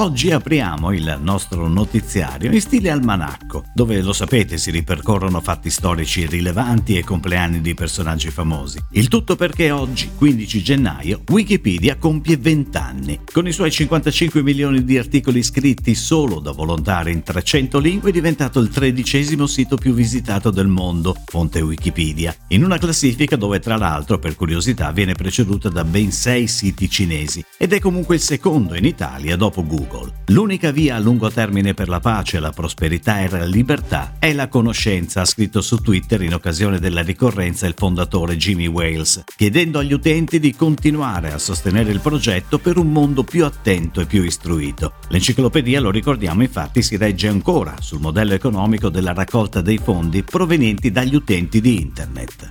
Oggi apriamo il nostro notiziario in stile almanacco, dove lo sapete si ripercorrono fatti storici rilevanti e compleanni di personaggi famosi. Il tutto perché oggi, 15 gennaio, Wikipedia compie 20 anni. Con i suoi 55 milioni di articoli scritti solo da volontari in 300 lingue è diventato il tredicesimo sito più visitato del mondo, fonte Wikipedia, in una classifica dove tra l'altro per curiosità viene preceduta da ben 6 siti cinesi ed è comunque il secondo in Italia dopo Google. Google. L'unica via a lungo termine per la pace, la prosperità e la libertà è la conoscenza, ha scritto su Twitter in occasione della ricorrenza il fondatore Jimmy Wales, chiedendo agli utenti di continuare a sostenere il progetto per un mondo più attento e più istruito. L'enciclopedia, lo ricordiamo infatti, si regge ancora sul modello economico della raccolta dei fondi provenienti dagli utenti di Internet.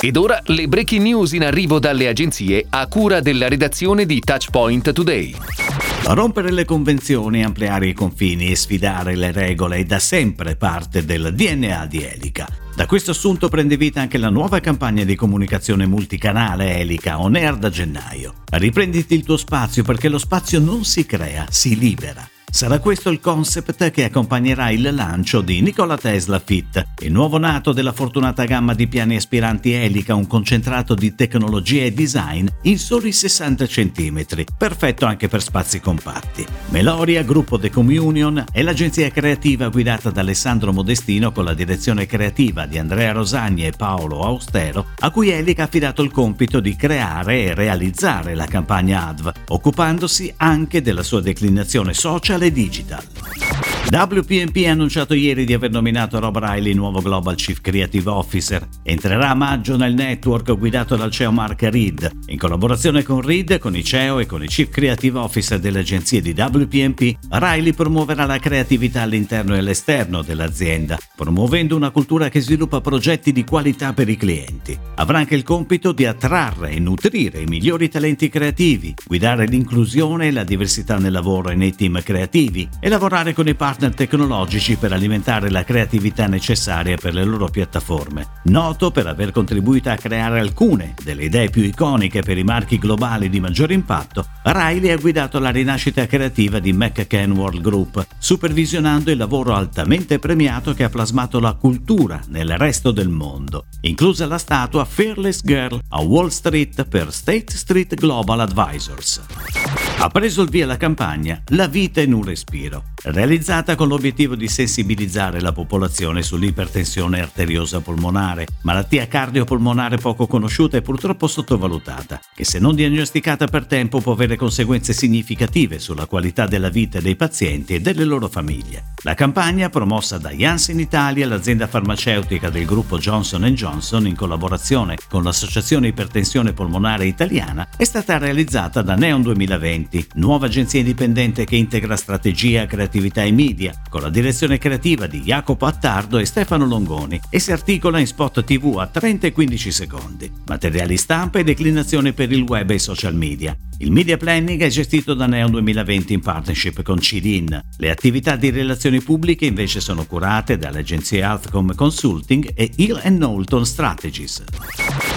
Ed ora le breaking news in arrivo dalle agenzie a cura della redazione di Touchpoint Today. Rompere le convenzioni, ampliare i confini e sfidare le regole è da sempre parte del DNA di Elica. Da questo assunto prende vita anche la nuova campagna di comunicazione multicanale Elica On Air da gennaio. Riprenditi il tuo spazio perché lo spazio non si crea, si libera. Sarà questo il concept che accompagnerà il lancio di Nikola Tesla Fit, il nuovo nato della fortunata gamma di piani aspiranti Elica, un concentrato di tecnologia e design in soli 60 cm, perfetto anche per spazi compatti. Meloria, gruppo The Communion, è l'agenzia creativa guidata da Alessandro Modestino con la direzione creativa di Andrea Rosagni e Paolo Austero, a cui Elica ha affidato il compito di creare e realizzare la campagna ADV, occupandosi anche della sua declinazione social e digital. WPMP ha annunciato ieri di aver nominato Rob Riley nuovo Global Chief Creative Officer. Entrerà a maggio nel network guidato dal CEO Mark Reed. In collaborazione con Reed, con i CEO e con i Chief Creative Officer delle agenzie di WPMP, Riley promuoverà la creatività all'interno e all'esterno dell'azienda, promuovendo una cultura che sviluppa progetti di qualità per i clienti. Avrà anche il compito di attrarre e nutrire i migliori talenti creativi, guidare l'inclusione e la diversità nel lavoro e nei team creativi e lavorare con i partner partner tecnologici per alimentare la creatività necessaria per le loro piattaforme. Noto per aver contribuito a creare alcune delle idee più iconiche per i marchi globali di maggior impatto, Riley ha guidato la rinascita creativa di McCann World Group, supervisionando il lavoro altamente premiato che ha plasmato la cultura nel resto del mondo, inclusa la statua Fearless Girl a Wall Street per State Street Global Advisors. Ha preso il via la campagna La vita in un respiro, realizzata con l'obiettivo di sensibilizzare la popolazione sull'ipertensione arteriosa polmonare, malattia cardiopolmonare poco conosciuta e purtroppo sottovalutata, che se non diagnosticata per tempo può avere conseguenze significative sulla qualità della vita dei pazienti e delle loro famiglie. La campagna, promossa da Janssen Italia, l'azienda farmaceutica del gruppo Johnson Johnson in collaborazione con l'Associazione Ipertensione Polmonare Italiana, è stata realizzata da Neon 2020 2020, nuova agenzia indipendente che integra strategia, creatività e media, con la direzione creativa di Jacopo Attardo e Stefano Longoni e si articola in spot TV a 30 e 15 secondi, materiali stampa e declinazione per il web e i social media. Il media planning è gestito da Neon 2020 in partnership con CIDIN. Le attività di relazioni pubbliche invece sono curate dalle agenzie Healthcom Consulting e Hill Knowlton Strategies.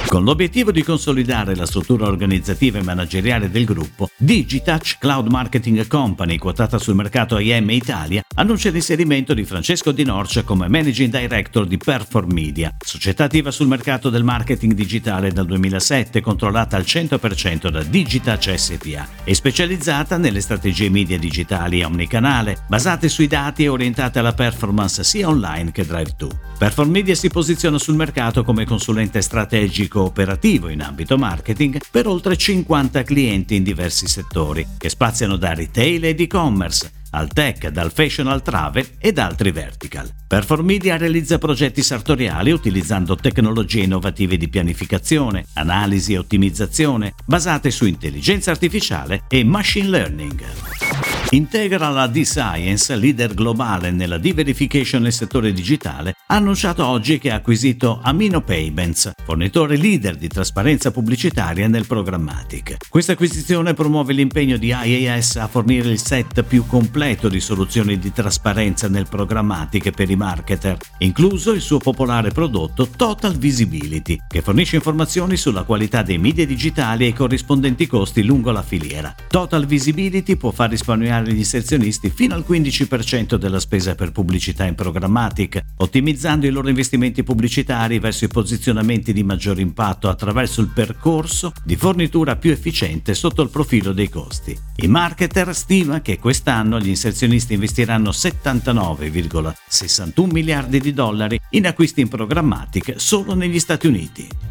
Con l'obiettivo di consolidare la struttura organizzativa e manageriale del gruppo, Digitouch Cloud Marketing Company, quotata sul mercato IM Italia, annuncia l'inserimento di Francesco Di Norcia come Managing Director di Perform Media, società attiva sul mercato del marketing digitale dal 2007, controllata al 100% da Digitouch SPA e specializzata nelle strategie media digitali omnicanale, basate sui dati e orientate alla performance sia online che drive-to. Perform Media si posiziona sul mercato come consulente strategico operativo in ambito marketing per oltre 50 clienti in diversi settori, che spaziano da retail ed e-commerce, al tech, dal fashion al travel ed altri vertical. Performedia realizza progetti sartoriali utilizzando tecnologie innovative di pianificazione, analisi e ottimizzazione basate su intelligenza artificiale e machine learning. Integra la D-Science, leader globale nella D-Verification nel settore digitale, ha annunciato oggi che ha acquisito Amino Payments, fornitore leader di trasparenza pubblicitaria nel programmatic. Questa acquisizione promuove l'impegno di IAS a fornire il set più completo di soluzioni di trasparenza nel programmatic per i marketer, incluso il suo popolare prodotto Total Visibility, che fornisce informazioni sulla qualità dei media digitali e i corrispondenti costi lungo la filiera. Total Visibility può far risparmiare gli inserzionisti fino al 15% della spesa per pubblicità in programmatic, ottimizzando i loro investimenti pubblicitari verso i posizionamenti di maggior impatto attraverso il percorso di fornitura più efficiente sotto il profilo dei costi. I marketer stima che quest'anno gli inserzionisti investiranno 79,61 miliardi di dollari in acquisti in programmatic solo negli Stati Uniti.